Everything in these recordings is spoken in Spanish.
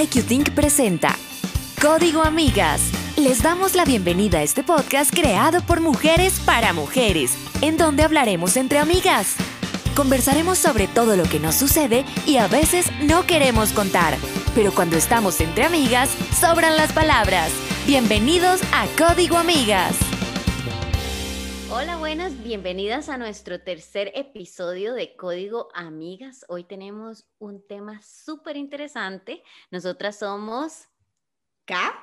IQ Think presenta Código Amigas. Les damos la bienvenida a este podcast creado por mujeres para mujeres, en donde hablaremos entre amigas. Conversaremos sobre todo lo que nos sucede y a veces no queremos contar, pero cuando estamos entre amigas, sobran las palabras. Bienvenidos a Código Amigas. Hola, buenas, bienvenidas a nuestro tercer episodio de Código Amigas. Hoy tenemos un tema súper interesante. Nosotras somos K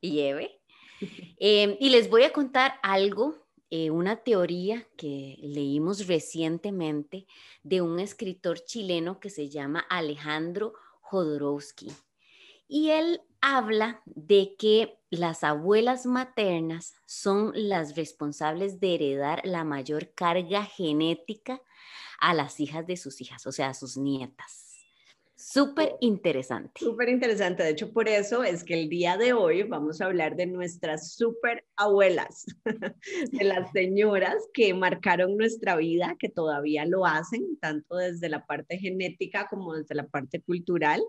y Eve. Em, y les voy a contar algo, eh, una teoría que leímos recientemente de un escritor chileno que se llama Alejandro Jodorowsky. Y él habla de que las abuelas maternas son las responsables de heredar la mayor carga genética a las hijas de sus hijas, o sea, a sus nietas. Súper interesante. Súper interesante. De hecho, por eso es que el día de hoy vamos a hablar de nuestras súper abuelas, de las señoras que marcaron nuestra vida, que todavía lo hacen, tanto desde la parte genética como desde la parte cultural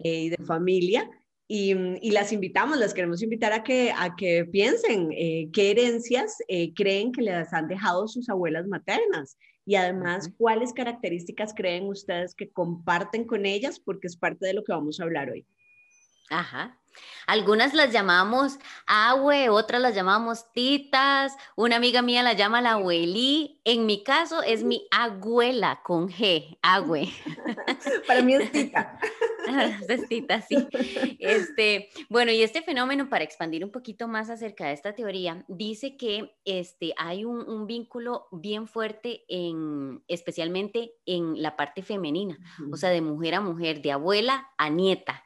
eh, y de familia. Mm, y, las invitamos, las queremos invitar a que, a que piensen eh, qué herencias eh, creen que les han dejado sus abuelas maternas y además cuáles características creen ustedes que comparten con ellas porque es parte de lo que vamos a hablar hoy. Ajá. Algunas las llamamos abue, otras las llamamos titas, una amiga mía la llama la abuelí, en mi caso es mi abuela con G, abue. Para mí es tita. sí. Este, bueno, y este fenómeno, para expandir un poquito más acerca de esta teoría, dice que este, hay un, vínculo bien fuerte, en, especialmente en la parte femenina, o sea, de mujer a mujer, de abuela a nieta.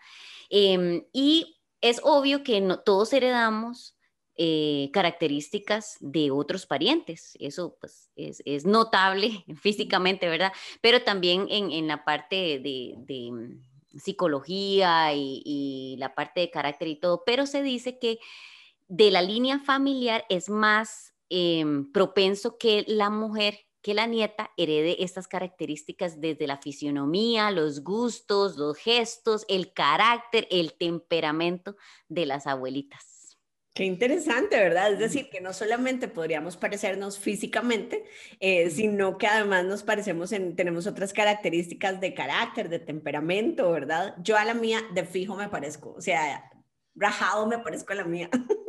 Em, y es obvio que no, todos heredamos eh, características de otros parientes. Eso pues, es, notable físicamente, ¿verdad? Pero también en, la parte de, psicología y, la parte de carácter y todo. Pero se dice que de la línea familiar es más em, propenso que la mujer que la nieta herede estas características desde la fisionomía, los gustos, los gestos, el carácter, el temperamento de las abuelitas. Qué interesante, ¿verdad? Es decir, que no solamente podríamos parecernos físicamente, eh, sino que además nos parecemos en, tenemos otras características de carácter, de temperamento, ¿verdad? Yo a la mía de fijo me parezco, o sea, rajado me parezco a la mía.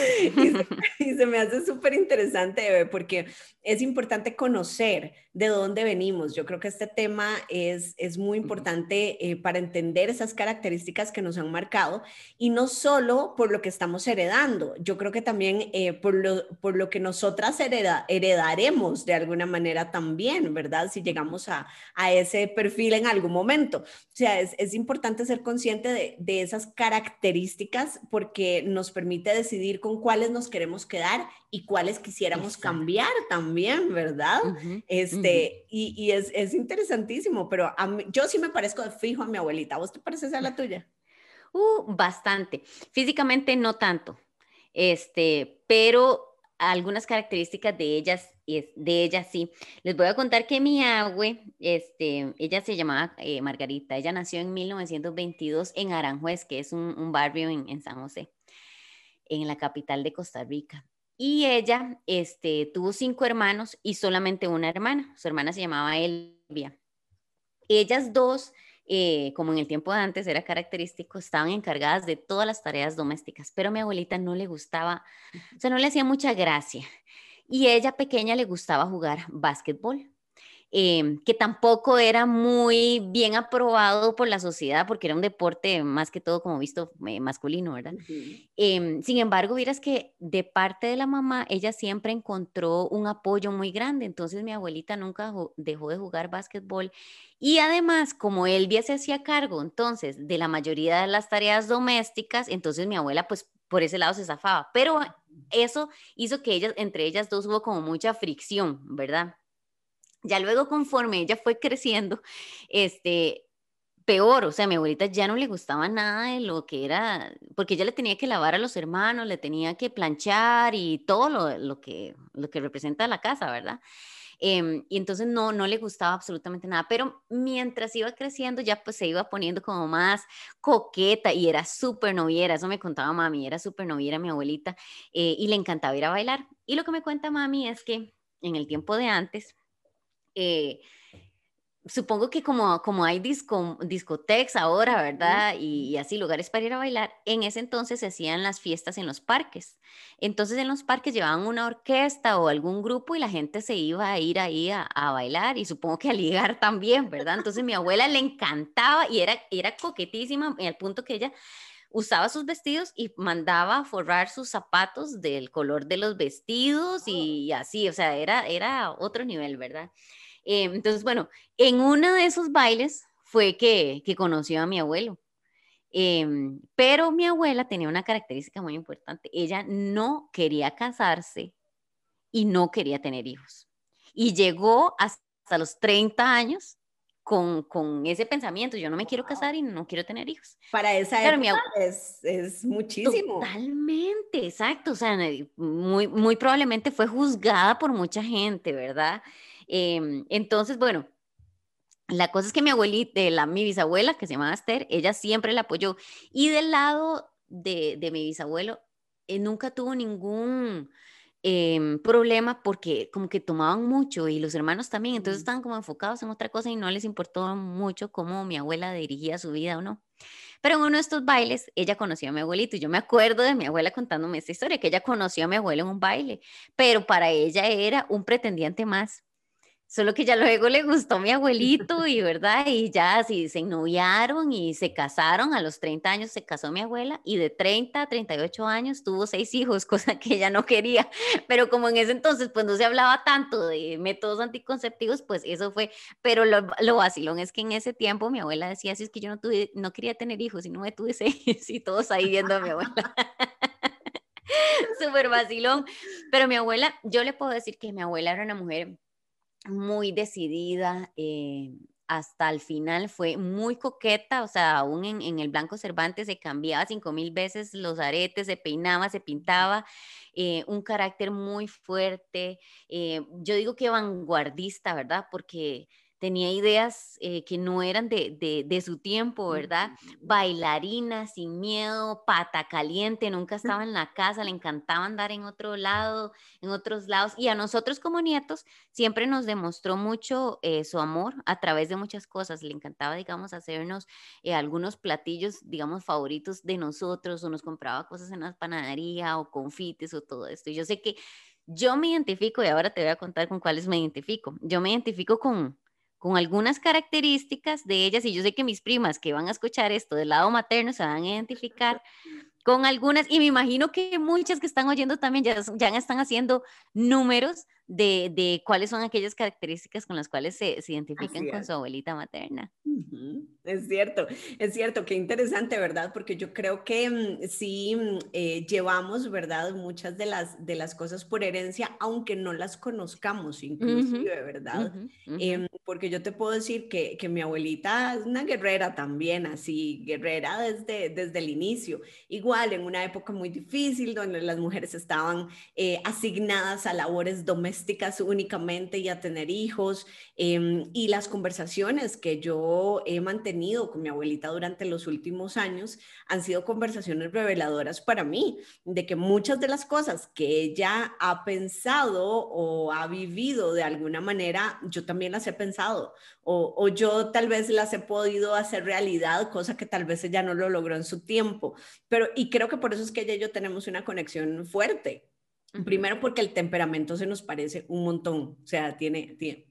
y, se, me hace súper interesante porque es importante conocer de dónde venimos. Yo creo que este tema es, es muy importante eh, para entender esas características que nos han marcado y no solo por lo que estamos heredando, yo creo que también eh, por, lo, por lo que nosotras heredaremos de alguna manera también, ¿verdad? Si llegamos a, a ese perfil en algún momento. O sea, es, es importante ser consciente de, de esas características porque nos permite decidir con cuáles nos queremos quedar y cuáles quisiéramos cambiar también, ¿verdad? este, y, y es, es, interesantísimo, pero a yo sí me parezco de fijo a mi abuelita. ¿Vos te pareces a la tuya? Uh, bastante. Físicamente no tanto, este, pero algunas características de ellas, de ella sí. Les voy a contar que mi abue, este, ella se llamaba eh, Margarita, ella nació en 1922 en Aranjuez, que es un, un barrio en, en San José en la capital de Costa Rica. Y ella este, tuvo cinco hermanos y solamente una hermana. Su hermana se llamaba Elvia. Ellas dos, eh, como en el tiempo de antes era característico, estaban encargadas de todas las tareas domésticas, pero a mi abuelita no le gustaba, o sea, no le hacía mucha gracia. Y ella pequeña le gustaba jugar básquetbol. Em, que tampoco era muy bien aprobado por la sociedad porque era un deporte más que todo como visto eh, masculino, ¿verdad? Em, sin embargo, vieras que de parte de la mamá, ella siempre encontró un apoyo muy grande, entonces mi abuelita nunca dejó de jugar básquetbol. Y además, como Elvia se hacía cargo entonces de la mayoría de las tareas domésticas, entonces mi abuela pues por ese lado se zafaba, pero eso hizo que ellas, entre ellas dos hubo como mucha fricción, ¿verdad? Ya luego, conforme ella fue creciendo, este, peor, o sea, mi abuelita ya no le gustaba nada de lo que era, porque ella le tenía que lavar a los hermanos, le tenía que planchar y todo lo, lo que, lo que representa la casa, ¿verdad? Em, y entonces no, no le gustaba absolutamente nada, pero mientras iba creciendo ya pues se iba poniendo como más coqueta y era súper noviera, eso me contaba mami, era súper noviera mi abuelita eh, y le encantaba ir a bailar. Y lo que me cuenta mami es que en el tiempo de antes, eh, supongo que como, como hay disco, discotecas ahora, ¿verdad? Y, así lugares para ir a bailar, en ese entonces se hacían las fiestas en los parques. Entonces en los parques llevaban una orquesta o algún grupo y la gente se iba a ir ahí a, bailar y supongo que a ligar también, ¿verdad? Entonces mi abuela le encantaba y era, era coquetísima al punto que ella usaba sus vestidos y mandaba forrar sus zapatos del color de los vestidos y así, o sea, era, era otro nivel, ¿verdad? Em, entonces, bueno, en uno de esos bailes fue que, que conoció a mi abuelo. Em, pero mi abuela tenía una característica muy importante. Ella no quería casarse y no quería tener hijos. Y llegó hasta los 30 años con, con, ese pensamiento, yo no me quiero casar y no quiero tener hijos. Para esa época es, es, muchísimo. Totalmente, exacto. O sea, muy, muy probablemente fue juzgada por mucha gente, ¿verdad? Em, entonces, bueno, la cosa es que mi abuelita, la, mi bisabuela, que se llama Esther, ella siempre la apoyó. Y del lado de, de mi bisabuelo, eh, nunca tuvo ningún em, problema porque como que tomaban mucho y los hermanos también, entonces mm. estaban como enfocados en otra cosa y no les importó mucho cómo mi abuela dirigía su vida o no. Pero en uno de estos bailes, ella conoció a mi abuelito y yo me acuerdo de mi abuela contándome esta historia, que ella conoció a mi abuelo en un baile, pero para ella era un pretendiente más. Solo que ya luego le gustó mi abuelito y verdad, y ya así se noviaron y se casaron. A los 30 años se casó mi abuela y de 30 a 38 años tuvo seis hijos, cosa que ella no quería. Pero como en ese entonces pues no se hablaba tanto de métodos anticonceptivos, pues eso fue. Pero lo, lo vacilón es que en ese tiempo mi abuela decía, si es que yo no, tuve, no quería tener hijos y no me tuve seis y todos ahí viendo a mi abuela. Súper vacilón. Pero mi abuela, yo le puedo decir que mi abuela era una mujer muy decidida, eh, hasta el final fue muy coqueta, o sea, aún en, el Blanco Cervantes se cambiaba cinco mil veces los aretes, se peinaba, se pintaba, eh, un carácter muy fuerte, eh, yo digo que vanguardista, ¿verdad? Porque tenía ideas eh, que no eran de, su tiempo, ¿verdad? Bailarina, sin miedo, pata caliente, nunca estaba en la casa, le encantaba andar en otro lado, en otros lados. Y a nosotros como nietos siempre nos demostró mucho eh, su amor a través de muchas cosas. Le encantaba, digamos, hacernos eh, algunos platillos, digamos, favoritos de nosotros, o nos compraba cosas en la panadería o confites o todo esto. Y yo sé que yo me identifico, y ahora te voy a contar con cuáles me identifico. Yo me identifico con con algunas características de ellas, y yo sé que mis primas que van a escuchar esto del lado materno se van a identificar con algunas, y me imagino que muchas que están oyendo también ya, ya están haciendo números de, cuáles son aquellas características con las cuales se, se identifican con su abuelita materna. Es cierto, es cierto, qué interesante, ¿verdad? Porque yo creo que mm, sí mm, eh, llevamos, ¿verdad? Muchas de las, de las cosas por herencia, aunque no las conozcamos inclusive, ¿verdad? Em, porque yo te puedo decir que, que, mi abuelita es una guerrera también, así, guerrera desde, desde el inicio. Igual, en una época muy difícil, donde las mujeres estaban eh, asignadas a labores domésticas únicamente y a tener hijos. Em, y las conversaciones que yo he mantenido con mi abuelita durante los últimos años han sido conversaciones reveladoras para mí, de que muchas de las cosas que ella ha pensado o ha vivido de alguna manera, yo también las he pensado. O, yo tal vez las he podido hacer realidad, cosa que tal vez ella no lo logró en su tiempo. Pero, y creo que por eso es que ella y yo tenemos una conexión fuerte Primero porque el temperamento se nos parece un montón, o sea, tiene, tiene,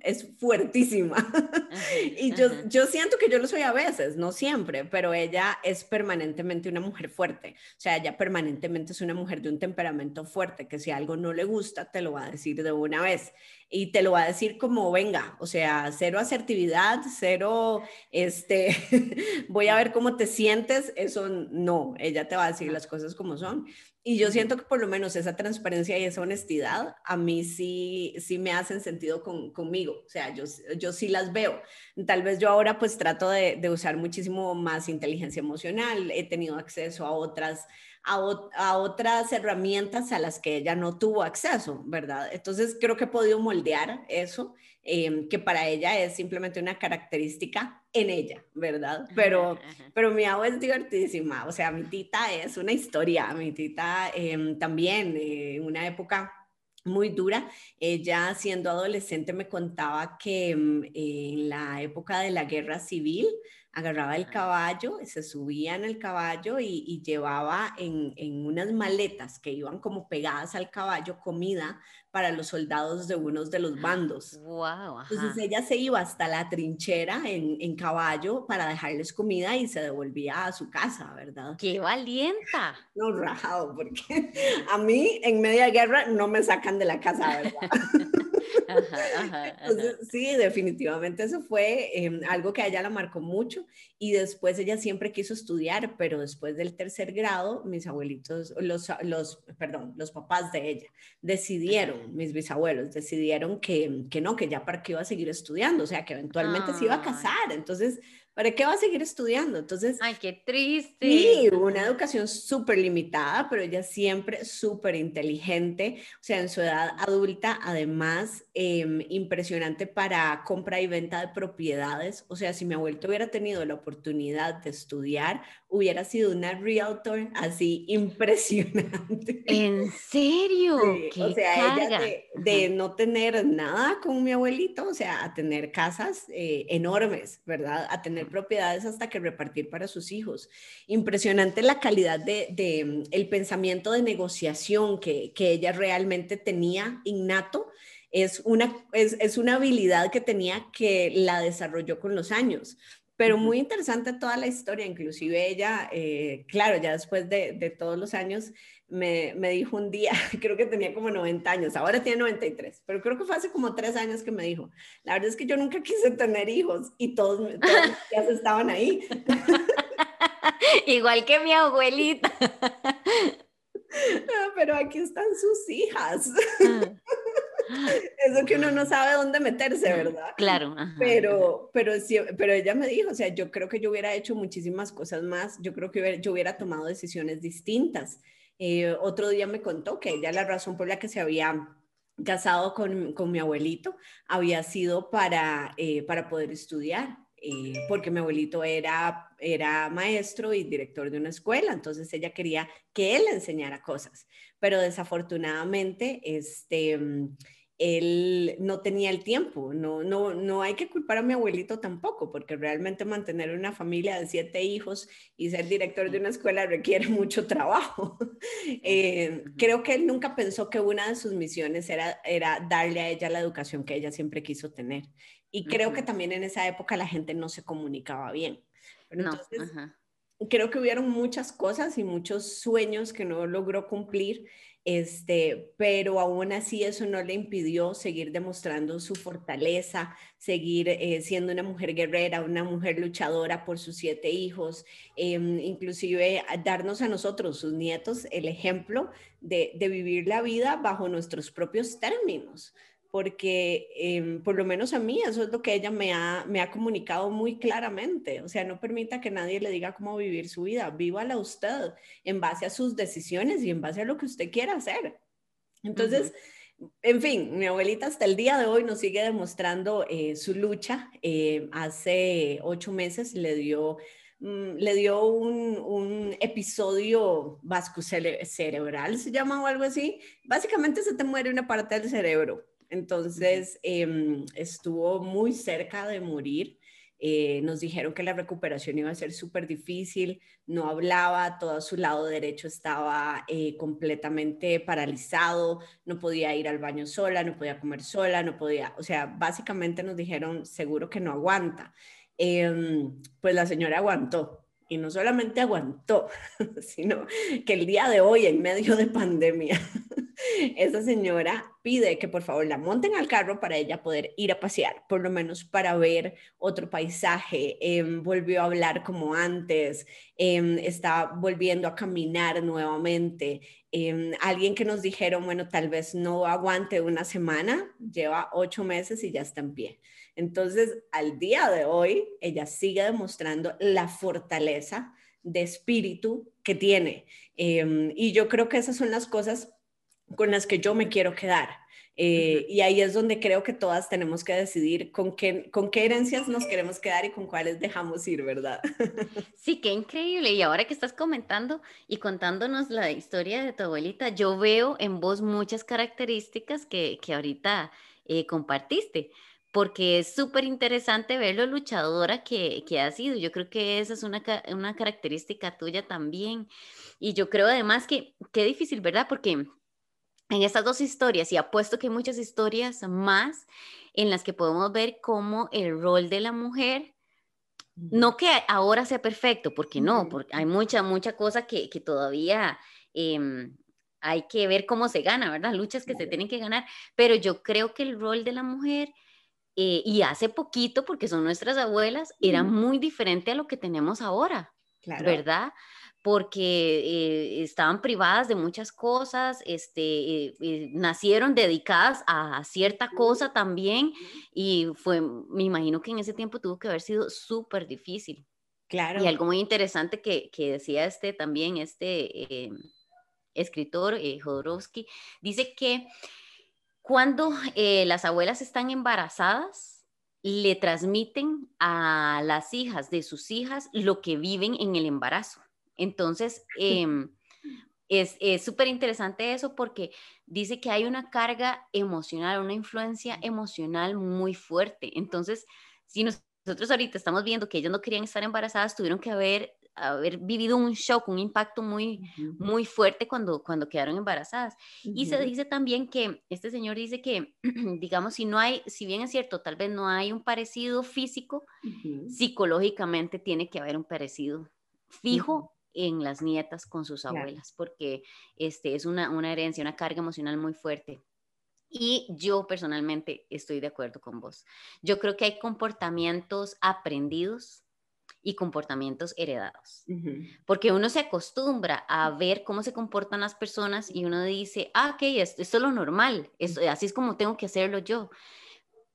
es fuertísima. y yo, yo siento que yo lo soy a veces, no siempre, pero ella es permanentemente una mujer fuerte. O sea, ella permanentemente es una mujer de un temperamento fuerte, que si algo no le gusta, te lo va a decir de una vez. Y te lo va a decir como, venga, o sea, cero asertividad, cero, este, voy a ver cómo te sientes, eso no, ella te va a decir las cosas como son. Y yo siento que por lo menos esa transparencia y esa honestidad a mí sí, sí me hacen sentido con, conmigo. O sea, yo, yo sí las veo. Tal vez yo ahora pues trato de, de usar muchísimo más inteligencia emocional. He tenido acceso a otras, a, a, otras herramientas a las que ella no tuvo acceso, ¿verdad? Entonces creo que he podido moldear eso, em, que para ella es simplemente una característica en ella, ¿verdad? Pero, pero mi abuela es divertidísima, o sea, mi tita es una historia, mi tita em, también, en eh, una época muy dura. Ella siendo adolescente me contaba que em, en la época de la guerra civil, agarraba el caballo, se subía en el caballo y, llevaba en, unas maletas que iban como pegadas al caballo comida para los soldados de unos de los bandos. Wow, Entonces ella se iba hasta la trinchera en, caballo para dejarles comida y se devolvía a su casa, ¿verdad? ¡Qué valienta! No, rajado, porque a mí en media guerra no me sacan de la casa, ¿verdad? Entonces, sí, definitivamente eso fue em, algo que a ella la marcó mucho y después ella siempre quiso estudiar, pero después del tercer grado, mis abuelitos, los, los perdón, los papás de ella decidieron, mis bisabuelos decidieron que, que no, que ya para qué iba a seguir estudiando, o sea, que eventualmente se iba a casar. Entonces, ¿Para qué va a seguir estudiando? Entonces, ay, qué triste. Sí, una educación súper limitada, pero ella siempre súper inteligente, o sea, en su edad adulta, además, em, impresionante para compra y venta de propiedades. O sea, si mi abuelo hubiera tenido la oportunidad de estudiar, hubiera sido una realtor así impresionante. ¿En serio? o sea, ella de, no tener nada con mi abuelito, o sea, a tener casas eh, enormes, ¿verdad? A tener propiedades hasta que repartir para sus hijos. Impresionante la calidad de, mm, el pensamiento de negociación que, que ella realmente tenía innato es una, es, es, una habilidad que tenía que la desarrolló con los años pero muy interesante toda la historia, inclusive ella, eh, claro, ya después de, de todos los años, me, me, dijo un día, creo que tenía como 90 años, ahora tiene 93, pero creo que fue hace como tres años que me dijo, la verdad es que yo nunca quise tener hijos y todos, todos ya estaban ahí. Igual que mi abuelita. pero aquí están sus hijas. Eso que uno no sabe dónde meterse, ¿verdad? Claro. pero, pero, sí, pero ella me dijo, o sea, yo creo que yo hubiera hecho muchísimas cosas más, yo creo que yo hubiera tomado decisiones distintas. Eh, otro día me contó que ella la razón por la que se había casado con, con mi abuelito había sido para, eh, para poder estudiar. Eh, porque mi abuelito era, era maestro y director de una escuela, entonces ella quería que él enseñara cosas, pero desafortunadamente, este, él no tenía el tiempo. No, no, no hay que culpar a mi abuelito tampoco, porque realmente mantener una familia de siete hijos y ser director de una escuela requiere mucho trabajo. Eh, creo que él nunca pensó que una de sus misiones era, era darle a ella la educación que ella siempre quiso tener. Y creo que también en esa época la gente no se comunicaba bien. entonces, creo que hubieron muchas cosas y muchos sueños que no logró cumplir este, pero aún así eso no le impidió seguir demostrando su fortaleza, seguir eh, siendo una mujer guerrera, una mujer luchadora por sus siete hijos, em, inclusive darnos a nosotros, sus nietos, el ejemplo de, de vivir la vida bajo nuestros propios términos porque em, por lo menos a mí eso es lo que ella me ha, me ha comunicado muy claramente. O sea, no permita que nadie le diga cómo vivir su vida, vívala usted en base a sus decisiones y en base a lo que usted quiera hacer. Entonces, en fin, mi abuelita hasta el día de hoy nos sigue demostrando eh, su lucha. Eh, hace ocho meses le dio mm, le dio un, un episodio vascucerebral, se llama o algo así. Básicamente se te muere una parte del cerebro entonces, em, estuvo muy cerca de morir. Eh, nos dijeron que la recuperación iba a ser súper difícil, no hablaba, todo su lado derecho estaba eh, completamente paralizado, no podía ir al baño sola, no podía comer sola, no podía, o sea, básicamente nos dijeron seguro que no aguanta. Em, pues la señora aguantó, y no solamente aguantó, sino que el día de hoy, en medio de pandemia, esa señora pide que por favor la monten al carro para ella poder ir a pasear, por lo menos para ver otro paisaje. Em, volvió a hablar como antes, em, está volviendo a caminar nuevamente. Em, alguien que nos dijeron, bueno, tal vez no aguante una semana, lleva ocho meses y ya está en pie. Entonces, al día de hoy, ella sigue demostrando la fortaleza de espíritu que tiene. Em, y yo creo que esas son las cosas con las que yo me quiero quedar. Eh, y ahí es donde creo que todas tenemos que decidir con qué, con qué herencias nos queremos quedar y con cuáles dejamos ir, ¿verdad? Sí, qué increíble. Y ahora que estás comentando y contándonos la historia de tu abuelita, yo veo en vos muchas características que, que ahorita eh, compartiste porque es súper interesante ver lo luchadora que, que ha sido. Yo creo que esa es una, una característica tuya también. Y yo creo además que qué difícil, ¿verdad? Porque en estas dos historias, y apuesto que hay muchas historias más en las que podemos ver cómo el rol de la mujer, no que ahora sea perfecto, porque no, porque hay mucha, mucha cosa que, que todavía em, hay que ver cómo se gana, ¿verdad? Luchas que se tienen que ganar, pero yo creo que el rol de la mujer eh, y hace poquito, porque son nuestras abuelas, era muy diferente a lo que tenemos ahora, ¿verdad? Porque eh, estaban privadas de muchas cosas, este, eh, nacieron dedicadas a cierta cosa también y fue, me imagino que en ese tiempo tuvo que haber sido súper difícil. Claro. Y algo muy interesante que, que decía este también, este escritor, Jodorowsky, dice que cuando eh, las abuelas están embarazadas, le transmiten a las hijas de sus hijas lo que viven en el embarazo. Entonces, em, es súper interesante eso porque dice que hay una carga emocional, una influencia emocional muy fuerte. Entonces, si nosotros ahorita estamos viendo que ellas no querían estar embarazadas, tuvieron que haber haber vivido un shock, un impacto muy, muy fuerte cuando, cuando quedaron embarazadas. Y se dice también que este señor dice que, digamos, si no hay, si bien es cierto, tal vez no hay un parecido físico, psicológicamente tiene que haber un parecido fijo en las nietas con sus abuelas, porque este, es una, una herencia, una carga emocional muy fuerte. Y yo personalmente estoy de acuerdo con vos. Yo creo que hay comportamientos aprendidos y comportamientos heredados. Porque uno se acostumbra a ver cómo se comportan las personas y uno dice, ah, ok, esto, es lo normal, así es como tengo que hacerlo yo.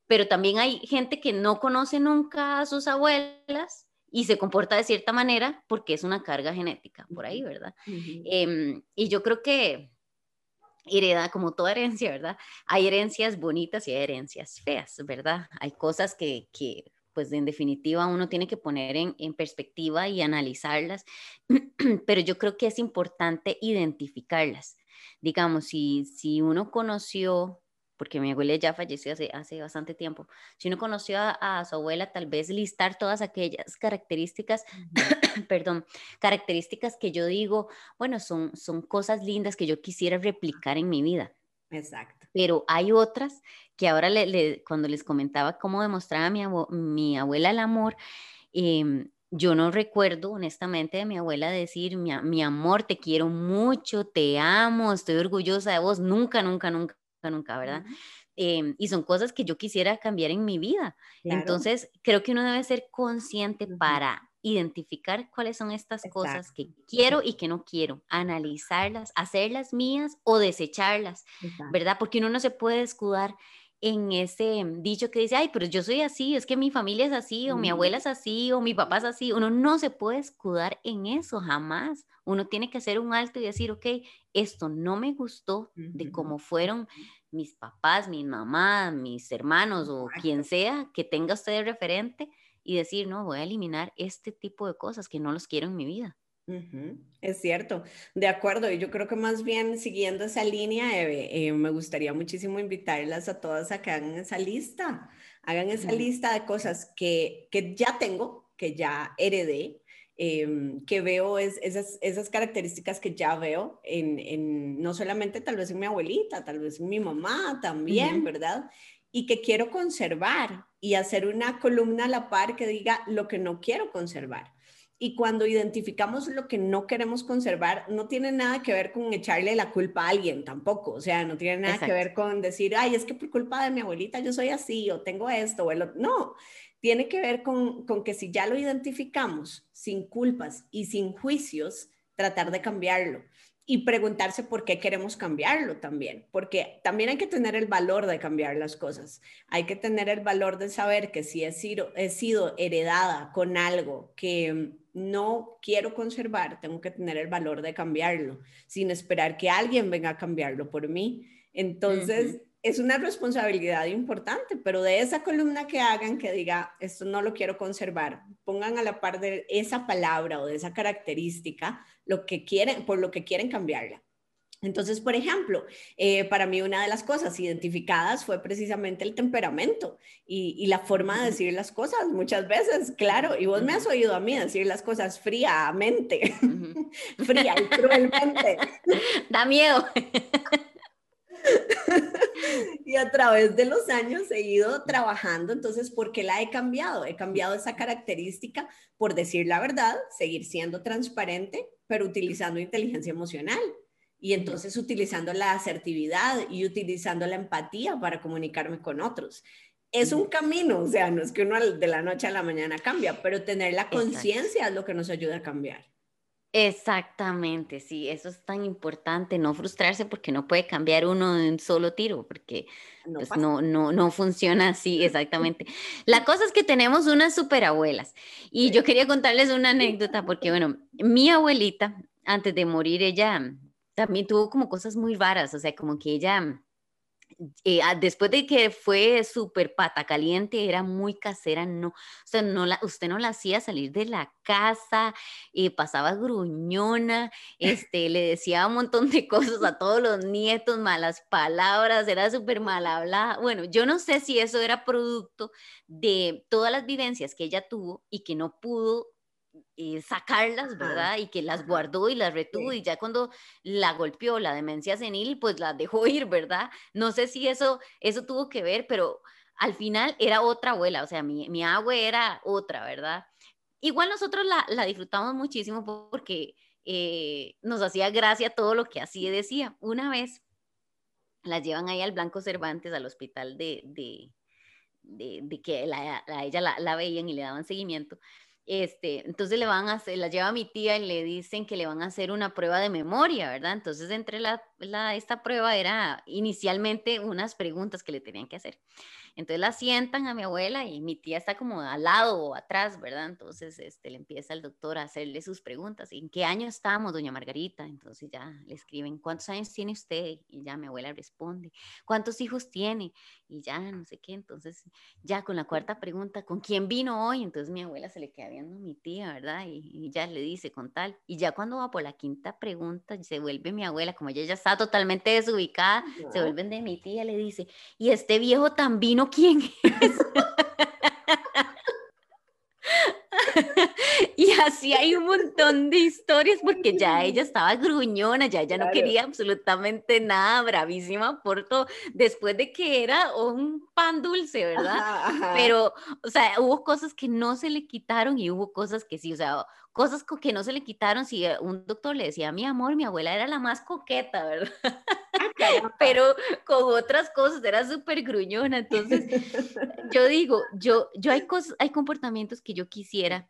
Pero también hay gente que no conoce nunca a sus abuelas y se comporta de cierta manera porque es una carga genética por ahí, ¿verdad? Em, y yo creo que hereda, como toda herencia, ¿verdad? Hay herencias bonitas y hay herencias feas, ¿verdad? Hay cosas que, que pues en definitiva uno tiene que poner en, perspectiva y analizarlas, pero yo creo que es importante identificarlas. Digamos, si, si uno conoció, porque mi abuela ya falleció hace, hace bastante tiempo, si uno conoció a, su abuela, tal vez listar todas aquellas características, perdón, características que yo digo, bueno, son, son cosas lindas que yo quisiera replicar en mi vida. Exacto. Pero hay otras que ahora le, cuando les comentaba cómo demostraba mi, mi abuela el amor, em, yo no recuerdo honestamente de mi abuela decir, mi, mi, amor, te quiero mucho, te amo, estoy orgullosa de vos, nunca, nunca, nunca, nunca, ¿verdad? Em, y son cosas que yo quisiera cambiar en mi vida. Entonces, creo que uno debe ser consciente para identificar cuáles son estas cosas que quiero y que no quiero, analizarlas, hacerlas mías o desecharlas, ¿verdad? Porque uno no se puede escudar en ese dicho que dice, ay, pero yo soy así, es que mi familia es así, o mi abuela es así, o mi papá es así. Uno no se puede escudar en eso, jamás. Uno tiene que hacer un alto y decir, ok, esto no me gustó de cómo fueron mis papás, mi mamá, mis hermanos o quien sea que tenga usted de referente y decir, no, voy a eliminar este tipo de cosas que no los quiero en mi vida. Es cierto, de acuerdo. Y yo creo que más bien siguiendo esa línea, eh, me gustaría muchísimo invitarlas a todas a que hagan esa lista, hagan esa lista de cosas que, que, ya tengo, que ya heredé, em, que veo es, esas, esas características que ya veo en, en, no solamente tal vez en mi abuelita, tal vez en mi mamá también, ¿verdad? Y que quiero conservar y hacer una columna a la par que diga lo que no quiero conservar. Y cuando identificamos lo que no queremos conservar, no tiene nada que ver con echarle la culpa a alguien tampoco. O sea, no tiene nada que ver con decir, ay, es que por culpa de mi abuelita yo soy así o tengo esto o el otro. No, tiene que ver con, con que si ya lo identificamos sin culpas y sin juicios, tratar de cambiarlo y preguntarse por qué queremos cambiarlo también, porque también hay que tener el valor de cambiar las cosas, hay que tener el valor de saber que si he sido, he sido heredada con algo que no quiero conservar, tengo que tener el valor de cambiarlo, sin esperar que alguien venga a cambiarlo por mí. Entonces, es una responsabilidad importante, pero de esa columna que hagan que diga, esto no lo quiero conservar, pongan a la par de esa palabra o de esa característica lo que quieren, por lo que quieren cambiarla. Entonces, por ejemplo, eh, para mí una de las cosas identificadas fue precisamente el temperamento y, la forma de decir las cosas muchas veces, claro, y vos me has oído a mí decir las cosas fríamente, fría y cruelmente. Da miedo. y a través de los años he ido trabajando, entonces, ¿por qué la he cambiado? He cambiado esa característica por decir la verdad, seguir siendo transparente, pero utilizando inteligencia emocional. Y entonces utilizando la asertividad y utilizando la empatía para comunicarme con otros. Es un camino, o sea, no es que uno de la noche a la mañana cambia, pero tener la conciencia es lo que nos ayuda a cambiar. Exactamente, sí, eso es tan importante, no frustrarse porque no puede cambiar uno en un solo tiro, porque no, pues, no, no, no, funciona así, exactamente. La cosa es que tenemos unas superabuelas y yo quería contarles una anécdota porque, bueno, mi abuelita, antes de morir, ella también tuvo como cosas muy raras, o sea, como que ella, eh, después de que fue súper pata caliente, era muy casera, no, o sea, no la, usted no la hacía salir de la casa, eh, pasaba gruñona, este, le decía un montón de cosas a todos los nietos, malas palabras, era súper mal hablada. Bueno, yo no sé si eso era producto de todas las vivencias que ella tuvo y que no pudo eh, sacarlas, ¿verdad? Y que las guardó y las retuvo y ya cuando la golpeó la demencia senil, pues las dejó ir, ¿verdad? No sé si eso, eso tuvo que ver, pero al final era otra abuela, o sea, mi, mi abue era otra, ¿verdad? Igual nosotros la, la disfrutamos muchísimo porque eh, nos hacía gracia todo lo que así decía. Una vez la llevan ahí al Blanco Cervantes, al hospital de, de, de, que la, ella la, la veían y le daban seguimiento. Este, entonces le van a hacer, la lleva mi tía y le dicen que le van a hacer una prueba de memoria, ¿verdad? Entonces entre la, esta prueba era inicialmente unas preguntas que le tenían que hacer. Entonces la sientan a mi abuela y mi tía está como al lado o atrás, ¿verdad? Entonces este, le empieza el doctor a hacerle sus preguntas. ¿En qué año estamos, doña Margarita? Entonces ya le escriben, ¿cuántos años tiene usted? Y ya mi abuela responde, ¿cuántos hijos tiene? Y ya no sé qué. Entonces ya con la cuarta pregunta, ¿con quién vino hoy? Entonces mi abuela se le queda viendo a mi tía, ¿verdad? Y, ya le dice con tal. Y ya cuando va por la quinta pregunta, se vuelve mi abuela, como ella ya está totalmente desubicada, se vuelven de mi tía, le dice, ¿y este viejo tan vino quién es. y así hay un montón de historias porque ya ella estaba gruñona, ya ella no quería absolutamente nada, bravísima por todo, después de que era un pan dulce, ¿verdad? Pero, o sea, hubo cosas que no se le quitaron y hubo cosas que sí, o sea, cosas que no se le quitaron, si eh, un doctor le decía, mi amor, mi abuela era la más coqueta, ¿verdad? Ah, Pero con otras cosas era súper gruñona, entonces yo digo, yo, yo hay cosas, hay comportamientos que yo quisiera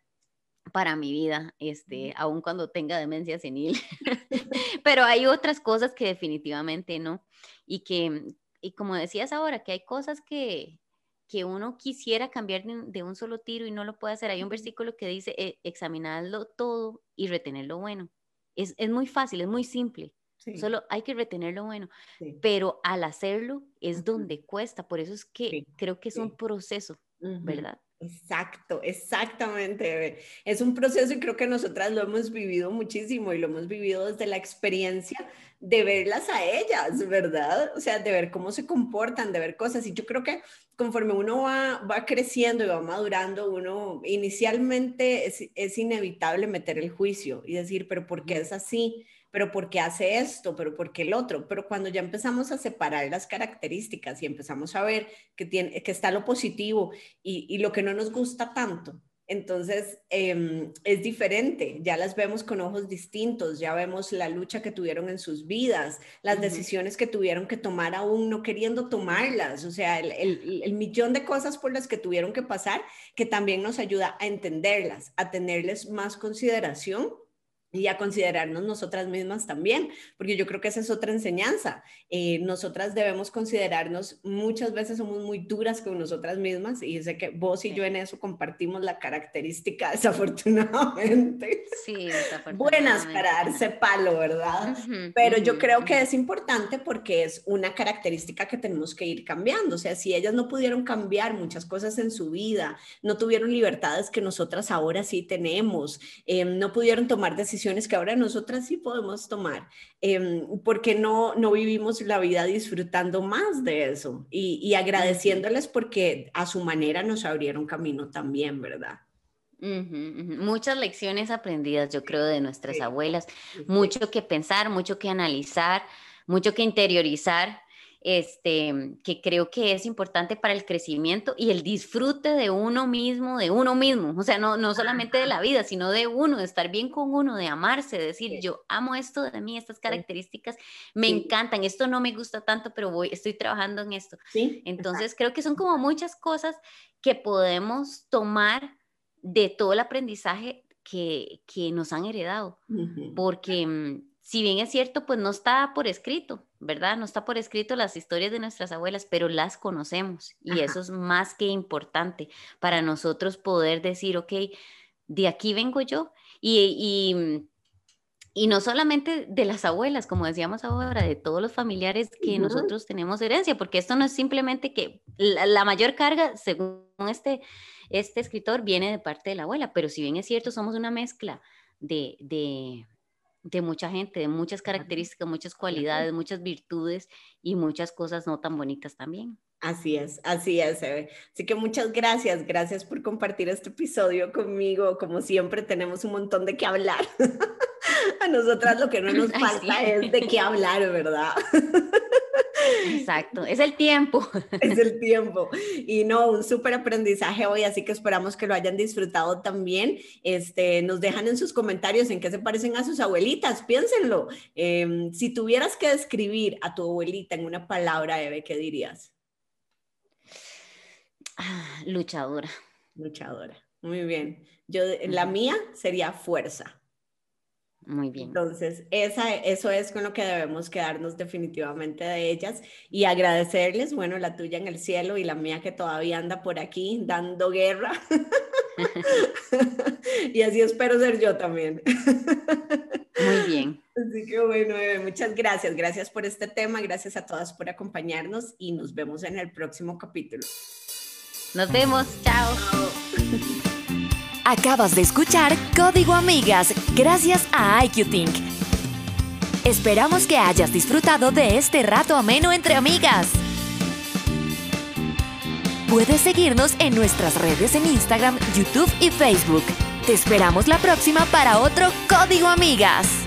para mi vida, este, aun cuando tenga demencia senil, pero hay otras cosas que definitivamente no, y que, y como decías ahora, que hay cosas que, que uno quisiera cambiar de, un solo tiro y no lo puede hacer. Hay un versículo que dice, eh, examinarlo todo y retener lo bueno. Es, muy fácil, es muy simple. Solo hay que retener lo bueno, pero al hacerlo es donde cuesta. Por eso es que creo que es un proceso, ¿verdad? Exacto, exactamente. Es un proceso y creo que nosotras lo hemos vivido muchísimo y lo hemos vivido desde la experiencia de verlas a ellas, ¿verdad? O sea, de ver cómo se comportan, de ver cosas. Y yo creo que conforme uno va, va creciendo y va madurando, uno inicialmente es, es inevitable meter el juicio y decir, pero ¿por qué es así? Pero ¿por qué hace esto? ¿Pero por qué el otro? Pero cuando ya empezamos a separar las características y empezamos a ver que, tiene, que está lo positivo y, lo que no nos gusta tanto, entonces em, es diferente, ya las vemos con ojos distintos, ya vemos la lucha que tuvieron en sus vidas, las decisiones que tuvieron que tomar aún no queriendo tomarlas, o sea, el, el millón de cosas por las que tuvieron que pasar que también nos ayuda a entenderlas, a tenerles más consideración y a considerarnos nosotras mismas también, porque yo creo que esa es otra enseñanza. Eh, nosotras debemos considerarnos, muchas veces somos muy duras con nosotras mismas y sé que vos y yo en eso compartimos la característica, desafortunadamente. Sí, Buenas para darse palo, ¿verdad? Pero yo creo que es importante porque es una característica que tenemos que ir cambiando. O sea, si ellas no pudieron cambiar muchas cosas en su vida, no tuvieron libertades que nosotras ahora sí tenemos, eh, no pudieron tomar decisiones que ahora nosotras sí podemos tomar, eh, porque no, no vivimos la vida disfrutando más de eso y, agradeciéndoles porque a su manera nos abrieron camino también, ¿verdad? Muchas lecciones aprendidas, yo creo, de nuestras abuelas, mucho que pensar, mucho que analizar, mucho que interiorizar este, que creo que es importante para el crecimiento y el disfrute de uno mismo, de uno mismo, o sea, no, no solamente de la vida, sino de uno, de estar bien con uno, de amarse, de decir, yo amo esto de mí, estas características me encantan, esto no me gusta tanto, pero voy, estoy trabajando en esto. Entonces, creo que son como muchas cosas que podemos tomar de todo el aprendizaje que, que nos han heredado, porque mm, si bien es cierto, pues no está por escrito, ¿verdad? No está por escrito las historias de nuestras abuelas, pero las conocemos y eso es más que importante para nosotros poder decir, ok, de aquí vengo yo y, y, no solamente de las abuelas, como decíamos ahora, de todos los familiares que nosotros tenemos herencia, porque esto no es simplemente que la, mayor carga, según este, este escritor, viene de parte de la abuela, pero si bien es cierto, somos una mezcla de de mucha gente, de muchas características, muchas cualidades, muchas virtudes y muchas cosas no tan bonitas también. Así es, así es. Así que muchas gracias, gracias por compartir este episodio conmigo. Como siempre, tenemos un montón de qué hablar. A nosotras lo que no nos falta es de qué hablar, ¿verdad? Exacto, es el tiempo. Es el tiempo. Y no, un súper aprendizaje hoy, así que esperamos que lo hayan disfrutado también. Este, nos dejan en sus comentarios en qué se parecen a sus abuelitas, piénsenlo. Em, si tuvieras que describir a tu abuelita en una palabra, Eve, ¿qué dirías? Ah, luchadora. Luchadora, muy bien. Yo, la mía sería fuerza. Muy bien. Entonces, esa, eso es con lo que debemos quedarnos definitivamente de ellas y agradecerles, bueno, la tuya en el cielo y la mía que todavía anda por aquí dando guerra. y así espero ser yo también. Muy bien. Así que bueno, muchas gracias. Gracias por este tema, gracias a todas por acompañarnos y nos vemos en el próximo capítulo. Nos vemos, chao. Acabas de escuchar Código Amigas gracias a IQ Esperamos que hayas disfrutado de este rato ameno entre amigas. Puedes seguirnos en nuestras redes en Instagram, YouTube y Facebook. Te esperamos la próxima para otro Código Amigas.